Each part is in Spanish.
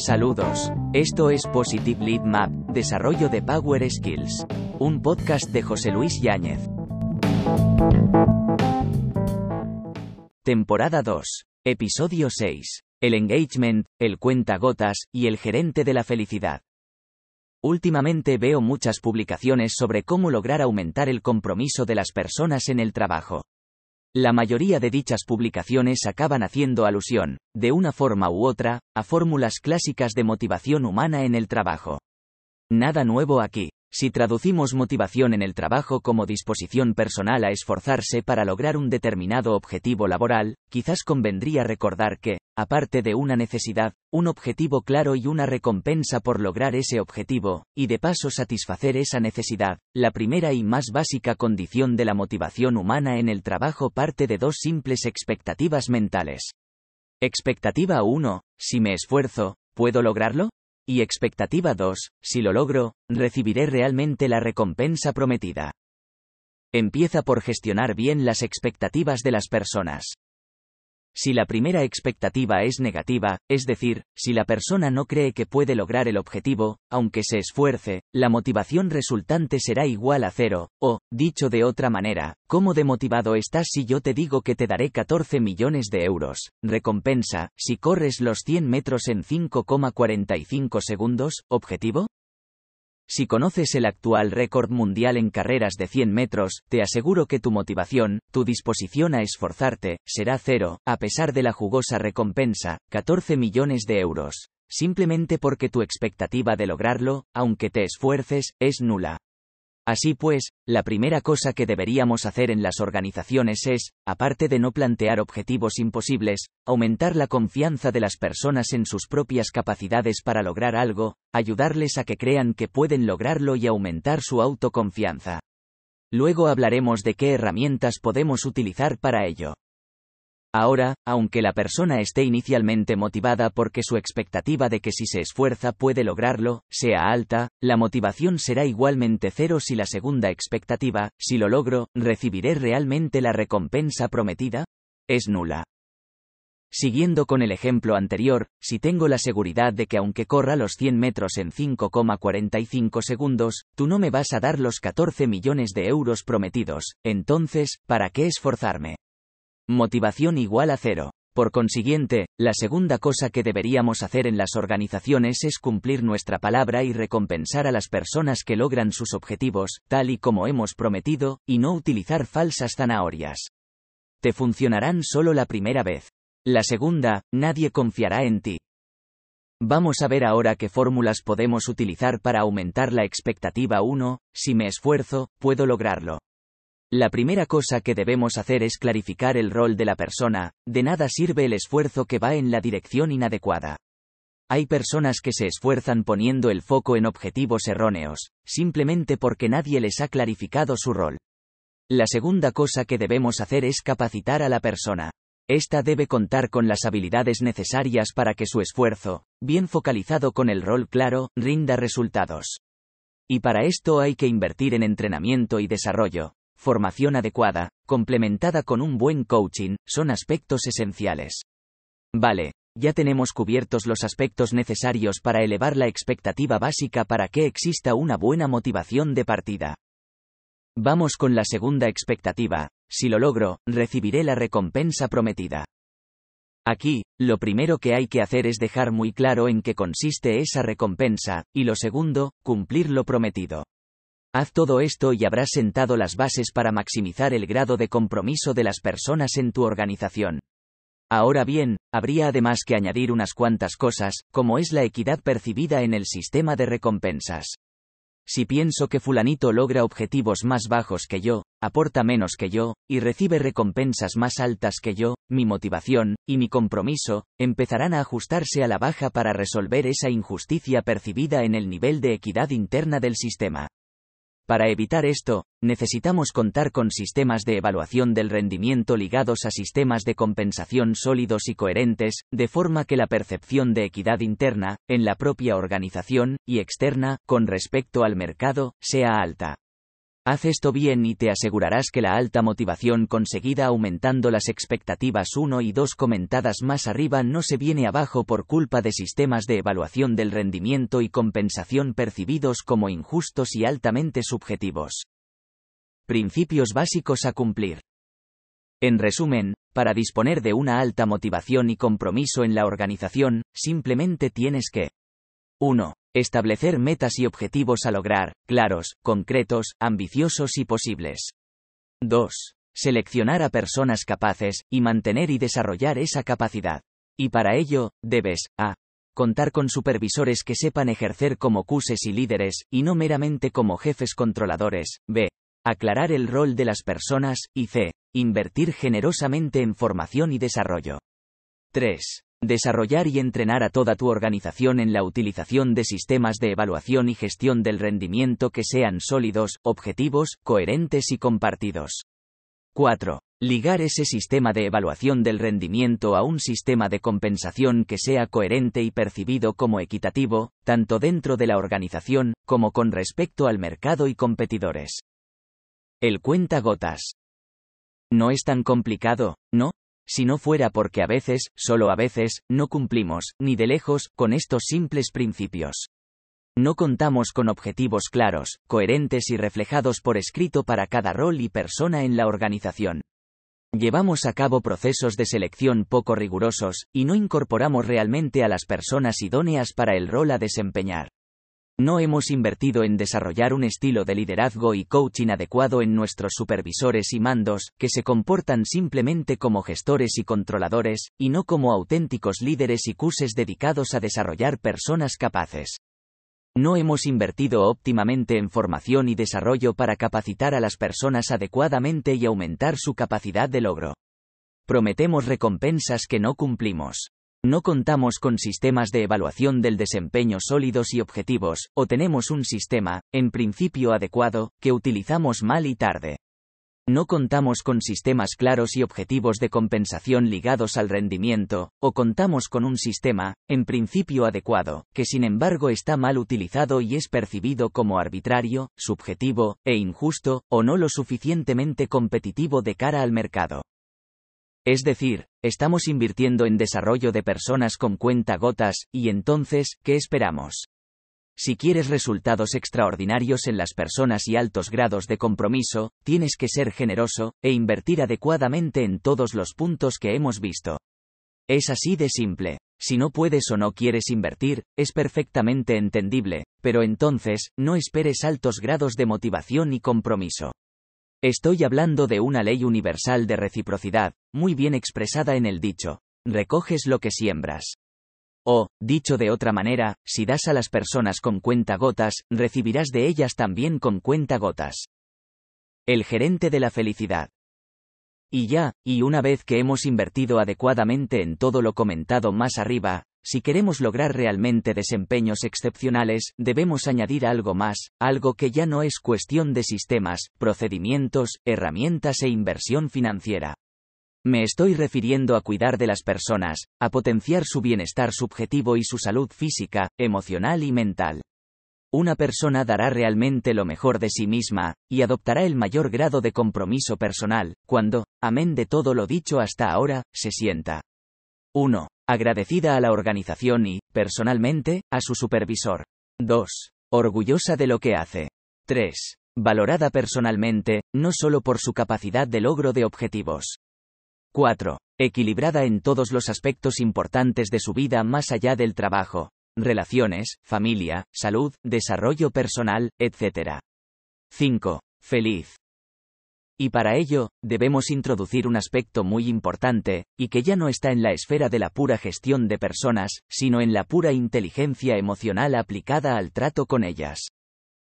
Saludos. Esto es Positive Lead Map, Desarrollo de Power Skills. Un podcast de José Luis Yáñez. Temporada 2. Episodio 6. El engagement, el cuenta gotas y el gerente de la felicidad. Últimamente veo muchas publicaciones sobre cómo lograr aumentar el compromiso de las personas en el trabajo. La mayoría de dichas publicaciones acaban haciendo alusión, de una forma u otra, a fórmulas clásicas de motivación humana en el trabajo. Nada nuevo aquí. Si traducimos motivación en el trabajo como disposición personal a esforzarse para lograr un determinado objetivo laboral, quizás convendría recordar que, aparte de una necesidad, un objetivo claro y una recompensa por lograr ese objetivo, y de paso satisfacer esa necesidad, la primera y más básica condición de la motivación humana en el trabajo parte de dos simples expectativas mentales. Expectativa 1, si me esfuerzo, ¿puedo lograrlo? Y expectativa 2, si lo logro, recibiré realmente la recompensa prometida. Empieza por gestionar bien las expectativas de las personas. Si la primera expectativa es negativa, es decir, si la persona no cree que puede lograr el objetivo, aunque se esfuerce, la motivación resultante será igual a cero, o, dicho de otra manera, ¿cómo demotivado estás si yo te digo que te daré 14 millones de euros? Recompensa, si corres los 100 metros en 5,45 segundos, objetivo? Si conoces el actual récord mundial en carreras de 100 metros, te aseguro que tu motivación, tu disposición a esforzarte, será cero, a pesar de la jugosa recompensa, 14 millones de euros. Simplemente porque tu expectativa de lograrlo, aunque te esfuerces, es nula. Así pues, la primera cosa que deberíamos hacer en las organizaciones es, aparte de no plantear objetivos imposibles, aumentar la confianza de las personas en sus propias capacidades para lograr algo, ayudarles a que crean que pueden lograrlo y aumentar su autoconfianza. Luego hablaremos de qué herramientas podemos utilizar para ello. Ahora, aunque la persona esté inicialmente motivada porque su expectativa de que si se esfuerza puede lograrlo, sea alta, la motivación será igualmente cero si la segunda expectativa, si lo logro, ¿recibiré realmente la recompensa prometida? Es nula. Siguiendo con el ejemplo anterior, si tengo la seguridad de que aunque corra los 100 metros en 5,45 segundos, tú no me vas a dar los 14 millones de euros prometidos, entonces, ¿para qué esforzarme? Motivación igual a cero. Por consiguiente, la segunda cosa que deberíamos hacer en las organizaciones es cumplir nuestra palabra y recompensar a las personas que logran sus objetivos, tal y como hemos prometido, y no utilizar falsas zanahorias. Te funcionarán solo la primera vez. La segunda, nadie confiará en ti. Vamos a ver ahora qué fórmulas podemos utilizar para aumentar la expectativa 1, si me esfuerzo, puedo lograrlo. La primera cosa que debemos hacer es clarificar el rol de la persona, de nada sirve el esfuerzo que va en la dirección inadecuada. Hay personas que se esfuerzan poniendo el foco en objetivos erróneos, simplemente porque nadie les ha clarificado su rol. La segunda cosa que debemos hacer es capacitar a la persona. Esta debe contar con las habilidades necesarias para que su esfuerzo, bien focalizado con el rol claro, rinda resultados. Y para esto hay que invertir en entrenamiento y desarrollo, formación adecuada, complementada con un buen coaching, son aspectos esenciales. Vale, ya tenemos cubiertos los aspectos necesarios para elevar la expectativa básica para que exista una buena motivación de partida. Vamos con la segunda expectativa, si lo logro, recibiré la recompensa prometida. Aquí, lo primero que hay que hacer es dejar muy claro en qué consiste esa recompensa, y lo segundo, cumplir lo prometido. Haz todo esto y habrás sentado las bases para maximizar el grado de compromiso de las personas en tu organización. Ahora bien, habría además que añadir unas cuantas cosas, como es la equidad percibida en el sistema de recompensas. Si pienso que fulanito logra objetivos más bajos que yo, aporta menos que yo, y recibe recompensas más altas que yo, mi motivación, y mi compromiso, empezarán a ajustarse a la baja para resolver esa injusticia percibida en el nivel de equidad interna del sistema. Para evitar esto, necesitamos contar con sistemas de evaluación del rendimiento ligados a sistemas de compensación sólidos y coherentes, de forma que la percepción de equidad interna, en la propia organización, y externa, con respecto al mercado, sea alta. Haz esto bien y te asegurarás que la alta motivación conseguida aumentando las expectativas 1 y 2 comentadas más arriba no se viene abajo por culpa de sistemas de evaluación del rendimiento y compensación percibidos como injustos y altamente subjetivos. Principios básicos a cumplir. En resumen, para disponer de una alta motivación y compromiso en la organización, simplemente tienes que 1. Establecer metas y objetivos a lograr, claros, concretos, ambiciosos y posibles. 2. Seleccionar a personas capaces, y mantener y desarrollar esa capacidad. Y para ello, debes, a. Contar con supervisores que sepan ejercer como cuses y líderes, y no meramente como jefes controladores. b. Aclarar el rol de las personas, y c. Invertir generosamente en formación y desarrollo. 3. Desarrollar y entrenar a toda tu organización en la utilización de sistemas de evaluación y gestión del rendimiento que sean sólidos, objetivos, coherentes y compartidos. 4. Ligar ese sistema de evaluación del rendimiento a un sistema de compensación que sea coherente y percibido como equitativo, tanto dentro de la organización, como con respecto al mercado y competidores. El cuenta gotas. No es tan complicado, ¿no? Si no fuera porque a veces, solo a veces, no cumplimos, ni de lejos, con estos simples principios. No contamos con objetivos claros, coherentes y reflejados por escrito para cada rol y persona en la organización. Llevamos a cabo procesos de selección poco rigurosos, y no incorporamos realmente a las personas idóneas para el rol a desempeñar. No hemos invertido en desarrollar un estilo de liderazgo y coaching adecuado en nuestros supervisores y mandos, que se comportan simplemente como gestores y controladores, y no como auténticos líderes y cuses dedicados a desarrollar personas capaces. No hemos invertido óptimamente en formación y desarrollo para capacitar a las personas adecuadamente y aumentar su capacidad de logro. Prometemos recompensas que no cumplimos. No contamos con sistemas de evaluación del desempeño sólidos y objetivos, o tenemos un sistema, en principio adecuado, que utilizamos mal y tarde. No contamos con sistemas claros y objetivos de compensación ligados al rendimiento, o contamos con un sistema, en principio adecuado, que sin embargo está mal utilizado y es percibido como arbitrario, subjetivo, e injusto, o no lo suficientemente competitivo de cara al mercado. Es decir, estamos invirtiendo en desarrollo de personas con cuenta gotas, y entonces, ¿qué esperamos? Si quieres resultados extraordinarios en las personas y altos grados de compromiso, tienes que ser generoso, e invertir adecuadamente en todos los puntos que hemos visto. Es así de simple. Si no puedes o no quieres invertir, es perfectamente entendible, pero entonces, no esperes altos grados de motivación y compromiso. Estoy hablando de una ley universal de reciprocidad, muy bien expresada en el dicho, recoges lo que siembras. O, dicho de otra manera, si das a las personas con cuenta gotas, recibirás de ellas también con cuenta gotas. El gerente de la felicidad. Y ya, y una vez que hemos invertido adecuadamente en todo lo comentado más arriba, si queremos lograr realmente desempeños excepcionales, debemos añadir algo más, algo que ya no es cuestión de sistemas, procedimientos, herramientas e inversión financiera. Me estoy refiriendo a cuidar de las personas, a potenciar su bienestar subjetivo y su salud física, emocional y mental. Una persona dará realmente lo mejor de sí misma, y adoptará el mayor grado de compromiso personal, cuando, amén de todo lo dicho hasta ahora, se sienta 1. Agradecida a la organización y, personalmente, a su supervisor. 2. Orgullosa de lo que hace. 3. Valorada personalmente, no solo por su capacidad de logro de objetivos. 4. Equilibrada en todos los aspectos importantes de su vida más allá del trabajo, relaciones, familia, salud, desarrollo personal, etc. 5. Feliz. Y para ello, debemos introducir un aspecto muy importante, y que ya no está en la esfera de la pura gestión de personas, sino en la pura inteligencia emocional aplicada al trato con ellas.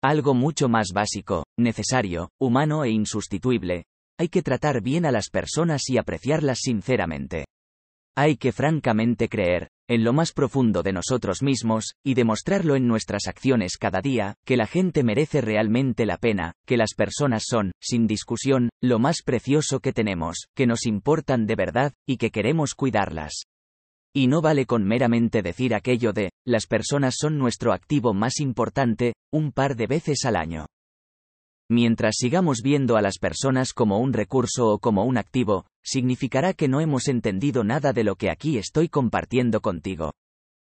Algo mucho más básico, necesario, humano e insustituible. Hay que tratar bien a las personas y apreciarlas sinceramente. Hay que francamente creer, en lo más profundo de nosotros mismos, y demostrarlo en nuestras acciones cada día, que la gente merece realmente la pena, que las personas son, sin discusión, lo más precioso que tenemos, que nos importan de verdad, y que queremos cuidarlas. Y no vale con meramente decir aquello de, las personas son nuestro activo más importante, un par de veces al año. Mientras sigamos viendo a las personas como un recurso o como un activo, significará que no hemos entendido nada de lo que aquí estoy compartiendo contigo.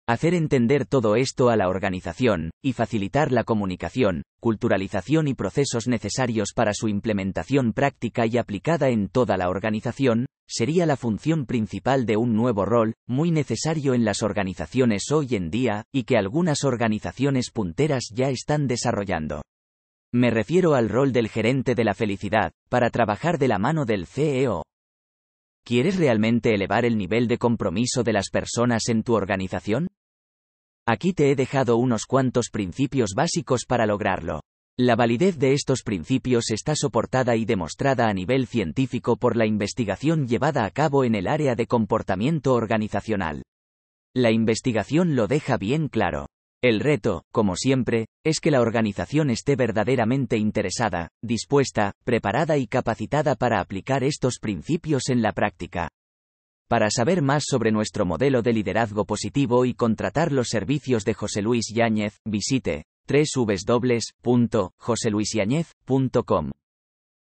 Hacer entender todo esto a la organización, y facilitar la comunicación, culturalización y procesos necesarios para su implementación práctica y aplicada en toda la organización, sería la función principal de un nuevo rol, muy necesario en las organizaciones hoy en día, y que algunas organizaciones punteras ya están desarrollando. Me refiero al rol del gerente de la felicidad, para trabajar de la mano del CEO. ¿Quieres realmente elevar el nivel de compromiso de las personas en tu organización? Aquí te he dejado unos cuantos principios básicos para lograrlo. La validez de estos principios está soportada y demostrada a nivel científico por la investigación llevada a cabo en el área de comportamiento organizacional. La investigación lo deja bien claro. El reto, como siempre, es que la organización esté verdaderamente interesada, dispuesta, preparada y capacitada para aplicar estos principios en la práctica. Para saber más sobre nuestro modelo de liderazgo positivo y contratar los servicios de José Luis Yáñez, visite www.joseluisyañez.com.